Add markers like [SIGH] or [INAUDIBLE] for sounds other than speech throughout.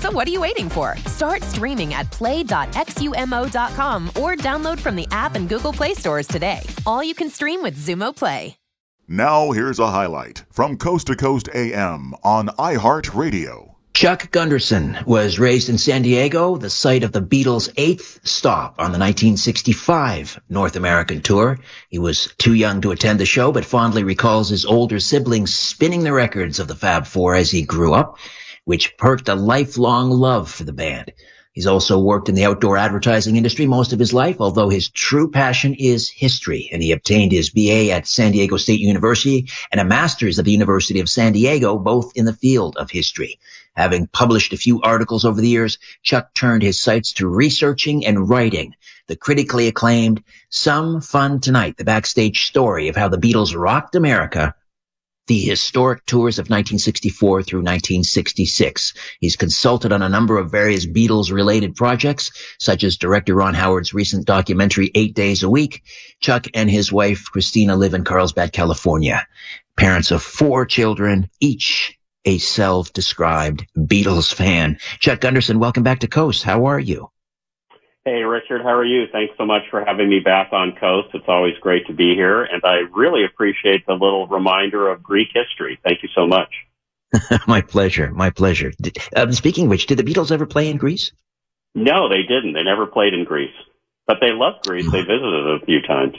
So what are you waiting for? Start streaming at play.xumo.com or download from the app and Google Play stores today. All you can stream with Xumo Play. Now, here's a highlight from Coast to Coast AM on iHeartRadio. Chuck Gunderson was raised in San Diego, the site of the Beatles' eighth stop on the 1965 North American tour. He was too young to attend the show, but fondly recalls his older siblings spinning the records of the Fab Four as he grew up, which perked a lifelong love for the band. He's also worked in the outdoor advertising industry most of his life, although his true passion is history. And he obtained his BA at San Diego State University and a master's at the University of San Diego, both in the field of history. Having published a few articles over the years, Chuck turned his sights to researching and writing the critically acclaimed Some Fun Tonight, the backstage story of how the Beatles rocked America the historic tours of 1964 through 1966. He's consulted on a number of various Beatles related projects, such as director Ron Howard's recent documentary, Eight Days a Week. Chuck and his wife, Christina, live in Carlsbad, California. Parents of four children, each a self-described Beatles fan. Chuck Gunderson, welcome back to Coast. How are you? Hey, Richard, how are you? Thanks so much for having me back on Coast. It's always great to be here, and I really appreciate the little reminder of Greek history. Thank you so much. [LAUGHS] my pleasure. My pleasure. Um, speaking of which, did the Beatles ever play in Greece? No, they didn't. They never played in Greece, but they loved Greece. They [LAUGHS] visited a few times.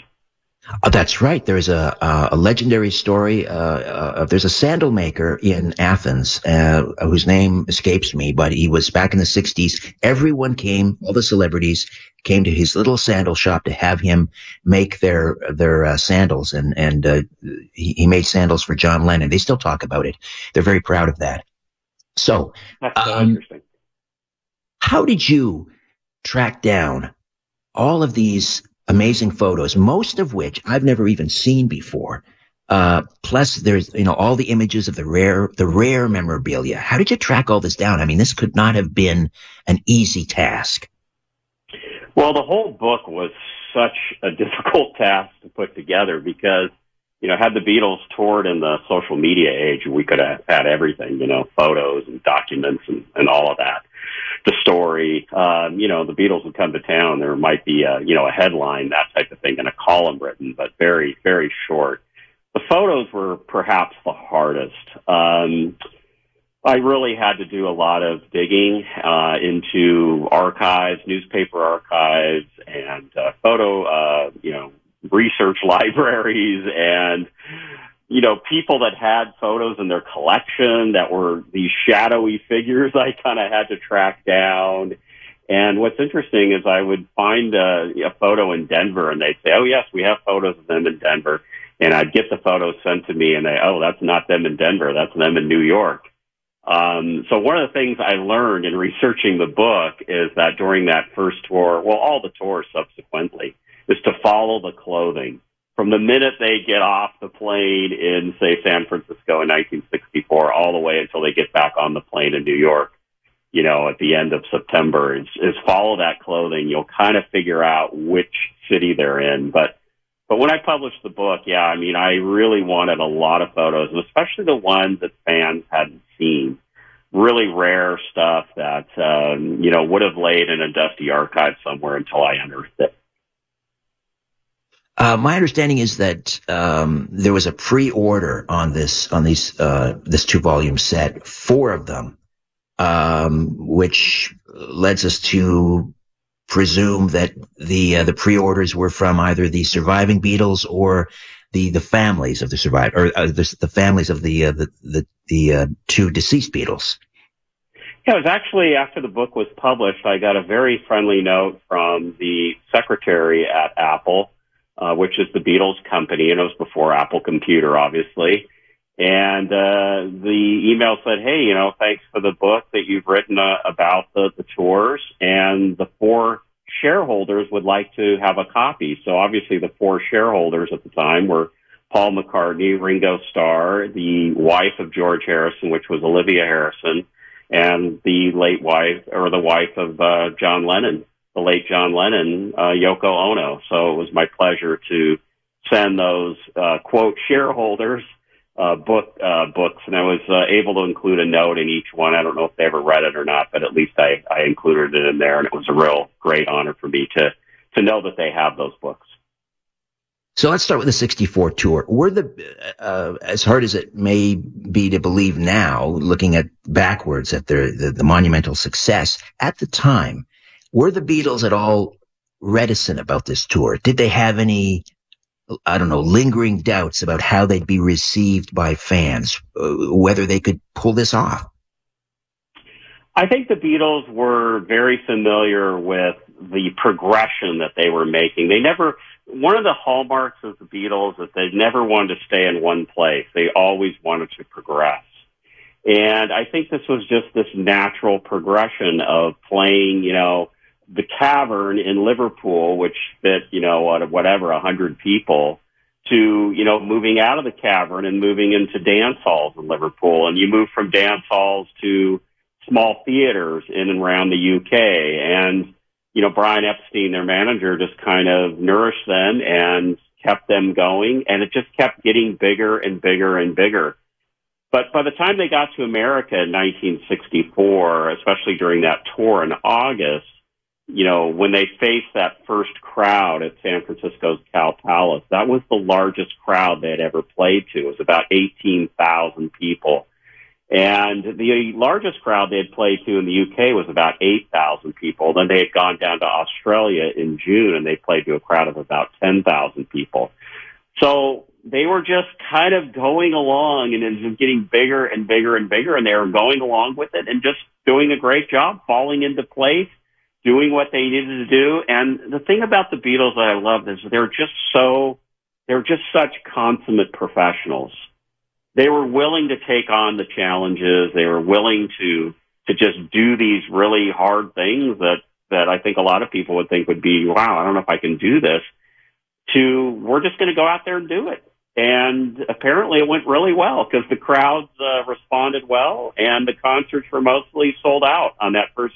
Oh, that's right. There's a uh, a legendary story. Uh, uh, there's a sandal maker in Athens uh, whose name escapes me, but he was back in the '60s. Everyone came, all the celebrities came to his little sandal shop to have him make their their uh, sandals, and and uh, he, he, made sandals for John Lennon. They still talk about it. They're very proud of that. So, that's so um, interesting. How did you track down all of these amazing photos, most of which I've never even seen before. Uh, plus there's, you know, all the images of the rare, the rare memorabilia. How did you track all this down? I mean, this could not have been an easy task. Well, the whole book was such a [LAUGHS] difficult task to put together because, you know, had the Beatles toured in the social media age, we could have had everything, you know, photos and documents and, and all of that the story. Um, you know, the Beatles would come to town. There might be a, you know, a headline, that type of thing, and a column written, but very, very short. The photos were perhaps the hardest. Um, I really had to do a lot of digging uh, into archives, newspaper archives, and uh, photo, uh, you know, research [LAUGHS] libraries, and you know, people that had photos in their collection that were these shadowy figures I kind of had to track down. And what's interesting is I would find a, a photo in Denver and they'd say, oh, yes, we have photos of them in Denver. and I'd get the photos sent to me, and they, oh, that's not them in Denver, that's them in New York. Um, so one of the things I learned in researching the book is that during that first tour, well, all the tours subsequently, is to follow the clothing from the minute they get off the plane in, say, San Francisco in 1964, all the way until they get back on the plane in New York. You know, at the end of September, is, is follow that clothing. You'll kind of figure out which city they're in, but but when I published the book, yeah, I mean, I really wanted a lot of photos, and especially the ones that fans hadn't seen. Really rare stuff that um, you know would have laid in a dusty archive somewhere until I unearthed it. Uh, my understanding is that um, there was a pre-order on this on these uh, this two volume set, four of them, um, which leads us to presume that the uh, the pre-orders were from either the surviving Beatles or the the families of the survivor or uh, the, the, families of the uh, the the, the uh, two deceased Beatles. Yeah, it was actually after the book was published, I got a very friendly note from the secretary at Apple, uh, which is the Beatles company, and it was before Apple Computer, obviously. And uh, the email said, "Hey, you know, thanks for the book that you've written uh, about the, the tours, and the four shareholders would like to have a copy." So obviously, the four shareholders at the time were Paul McCartney, Ringo Starr, the wife of George Harrison, which was Olivia Harrison, and the late wife or the wife of uh, John Lennon, the late John Lennon, uh, Yoko Ono. So it was my pleasure to send those uh, quote shareholders uh, book uh, books, and I was uh, able to include a note in each one. I don't know if they ever read it or not, but at least I, I included it in there, and it was a real great honor for me to to know that they have those books. So let's start with the 64 tour. Were the, uh, as hard as it may be to believe now, looking at backwards at the, the monumental success at the time, were the Beatles at all reticent about this tour? Did they have any I don't know, lingering doubts about how they'd be received by fans, uh, whether they could pull this off? I think the Beatles were very familiar with the progression that they were making. They never, one of the hallmarks of the Beatles is they never wanted to stay in one place. They always wanted to progress. And I think this was just this natural progression of playing, you know, the cavern in Liverpool, which fit, you know, whatever, a hundred people, to, you know, moving out of the cavern and moving into dance halls in Liverpool. And you move from dance halls to small theaters in and around the UK. And, you know, Brian Epstein, their manager, just kind of nourished them and kept them going. And it just kept getting bigger and bigger and bigger. But by the time they got to America in 1964, especially during that tour in August, you know, when they faced that first crowd at San Francisco's Cow Palace, that was the largest crowd they had ever played to. It was about 18,000 people. And the largest crowd they had played to in the UK was about 8,000 people. Then they had gone down to Australia in June and they played to a crowd of about 10,000 people. So they were just kind of going along and it was getting bigger and bigger and bigger and they were going along with it and just doing a great job falling into place doing what they needed to do. And the thing about the Beatles that I love is they're just so, they're just such consummate professionals. They were willing to take on the challenges. They were willing to, to just do these really hard things that, that I think a lot of people would think would be, wow, I don't know if I can do this to, we're just going to go out there and do it. And apparently it went really well because the crowds uh, responded well and the concerts were mostly sold out on that first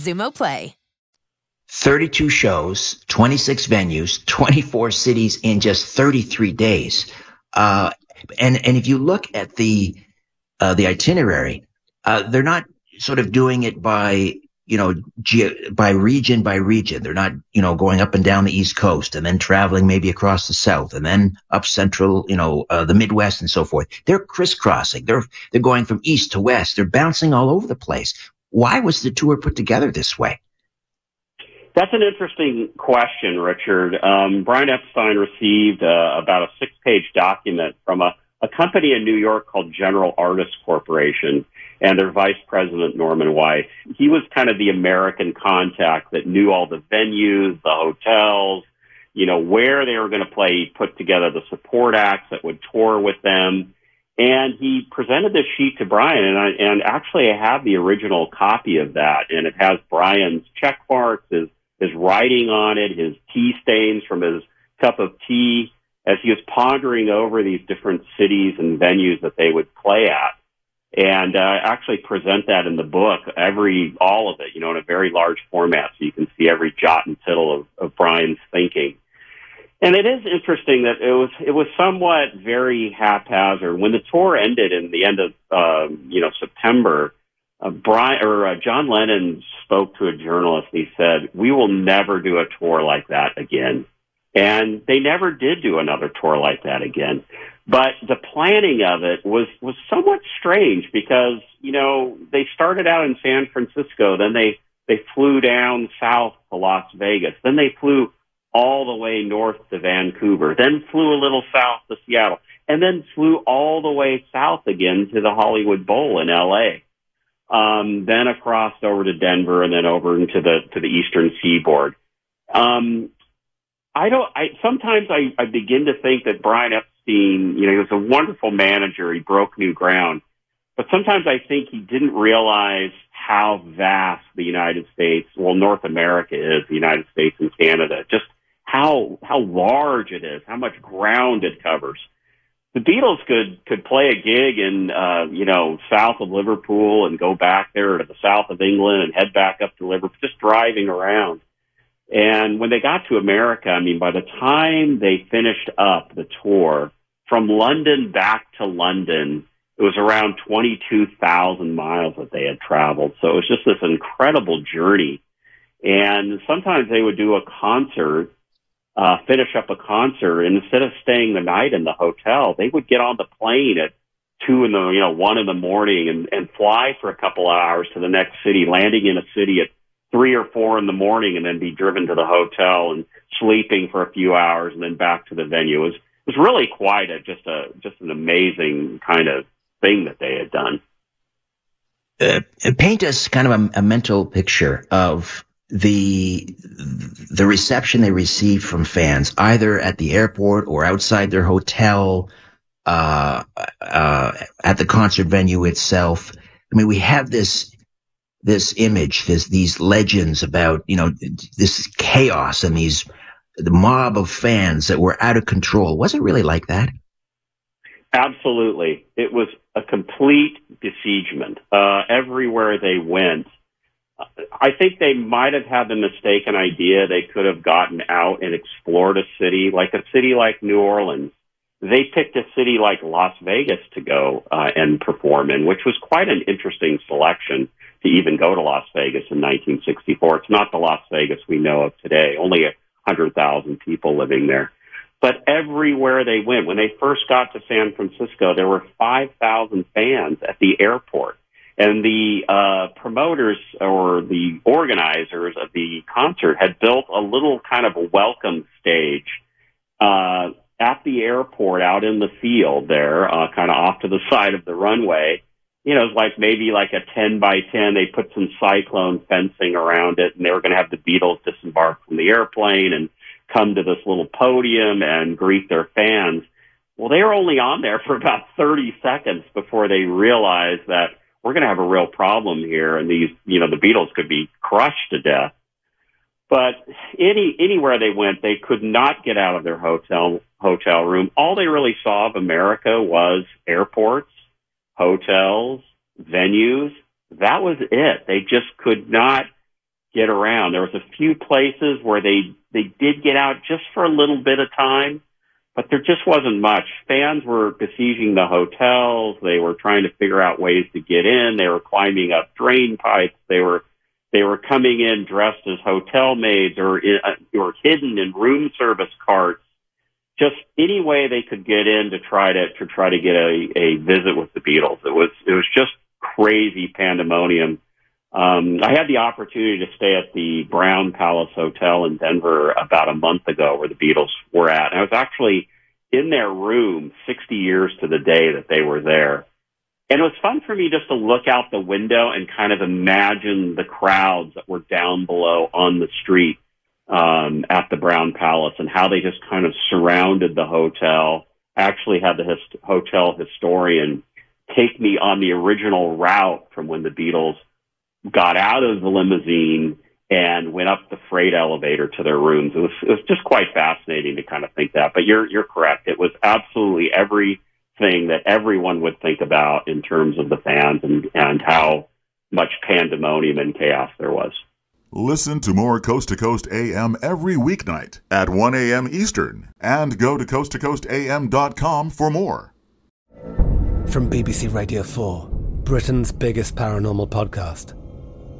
Xumo Play. 32 shows, 26 venues, 24 cities in just 33 days. Uh, and, and if you look at the, uh, the itinerary, uh, they're not sort of doing it by, you know, ge- by region by region. They're not, you know, going up and down the East Coast and then traveling maybe across the South and then up central, you know, uh, the Midwest and so forth. They're crisscrossing. They're, they're going from East to West. They're bouncing all over the place. Why was the tour put together this way? That's an interesting question, Richard. Um, Brian Epstein received uh, about a six page document from a, a company in New York called General Artists Corporation and their vice president, Norman Weiss. He was kind of the American contact that knew all the venues, the hotels, you know, where they were going to play, put together the support acts that would tour with them. And he presented this sheet to Brian, and I, and actually I have the original copy of that, and it has Brian's check marks, his his writing on it, his tea stains from his cup of tea, as he was pondering over these different cities and venues that they would play at, and uh, actually present that in the book, every all of it, you know, in a very large format, so you can see every jot and tittle of, of Brian's thinking. And it is interesting that it was it was somewhat very haphazard when the tour ended in the end of um, you know September. Uh, Brian or uh, John Lennon spoke to a journalist. And he said, "We will never do a tour like that again." And they never did do another tour like that again. But the planning of it was was somewhat strange because you know they started out in San Francisco, then they they flew down south to Las Vegas, then they flew all the way north to Vancouver, then flew a little south to Seattle, and then flew all the way south again to the Hollywood Bowl in LA. Um, then across over to Denver and then over into the to the eastern seaboard. Um, I don't. I sometimes I, I begin to think that Brian Epstein, you know, he was a wonderful manager. He broke new ground, but sometimes I think he didn't realize how vast the United States, well, North America is, the United States and Canada. Just how how large it is, how much ground it covers. The Beatles could could play a gig in uh, you know south of Liverpool and go back there to the south of England and head back up to Liverpool, just driving around. And when they got to America, I mean, by the time they finished up the tour from London back to London, it was around 22,000 miles that they had traveled. So it was just this incredible journey. And sometimes they would do a concert uh, finish up a concert, and instead of staying the night in the hotel, they would get on the plane at two in the you know one in the morning and and fly for a couple of hours to the next city, landing in a city at three or four in the morning, and then be driven to the hotel and sleeping for a few hours, and then back to the venue. It was it was really quite a just a just an amazing kind of thing that they had done. Uh, paint us kind of a, a mental picture of the the reception they received from fans, either at the airport or outside their hotel, uh, uh, at the concert venue itself. I mean, we have this this image, this, these legends about, you know, this chaos and these, the mob of fans that were out of control. Was it really like that? Absolutely. It was a complete besiegement. Uh, everywhere they went, I think they might have had the mistaken idea they could have gotten out and explored a city, like a city like New Orleans. They picked a city like Las Vegas to go uh, and perform in, which was quite an interesting selection to even go to Las Vegas in 1964. It's not the Las Vegas we know of today, only a 100,000 people living there. But everywhere they went, when they first got to San Francisco, there were 5,000 fans at the airport. And the uh, promoters or the organizers of the concert had built a little kind of a welcome stage uh, at the airport out in the field there, uh, kind of off to the side of the runway. You know, it's like maybe like a 10 by 10. They put some cyclone fencing around it and they were going to have the Beatles disembark from the airplane and come to this little podium and greet their fans. Well, they were only on there for about 30 seconds before they realized that we're going to have a real problem here and these, you know, the Beatles could be crushed to death. But any, anywhere they went, they could not get out of their hotel, hotel room. All they really saw of America was airports, hotels, venues. That was it. They just could not get around. There was a few places where they they did get out just for a little bit of time, but there just wasn't much. Fans were besieging the hotels. They were trying to figure out ways to get in. They were climbing up drain pipes. They were they were coming in dressed as hotel maids or uh, or hidden in room service carts. Just any way they could get in to try to to try to get a, a visit with the Beatles. It was it was just crazy pandemonium um, I had the opportunity to stay at the Brown Palace Hotel in Denver about a month ago where the Beatles were at. And I was actually in their room 60 years to the day that they were there. And it was fun for me just to look out the window and kind of imagine the crowds that were down below on the street um, at the Brown Palace and how they just kind of surrounded the hotel. I actually had the hist- hotel historian take me on the original route from when the Beatles got out of the limousine and went up the freight elevator to their rooms. It was it was just quite fascinating to kind of think that. But you're you're correct. It was absolutely everything that everyone would think about in terms of the fans and and how much pandemonium and chaos there was. Listen to more Coast to Coast AM every weeknight at 1 a.m. Eastern and go to coasttocoastam.com for more. From BBC Radio 4, Britain's biggest paranormal podcast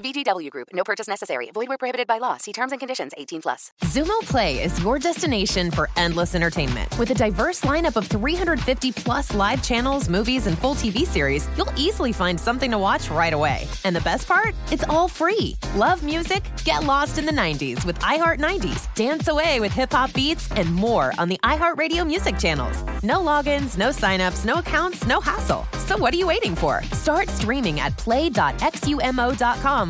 VGW Group. No purchase necessary. Void where prohibited by law. See terms and conditions. 18 plus. Xumo Play is your destination for endless entertainment. With a diverse lineup of 350 plus live channels, movies, and full TV series, you'll easily find something to watch right away. And the best part? It's all free. Love music? Get lost in the 90s with iHeart 90s. Dance away with hip hop beats and more on the iHeartRadio music channels. No logins, no signups, no accounts, no hassle. So what are you waiting for? Start streaming at play.xumo.com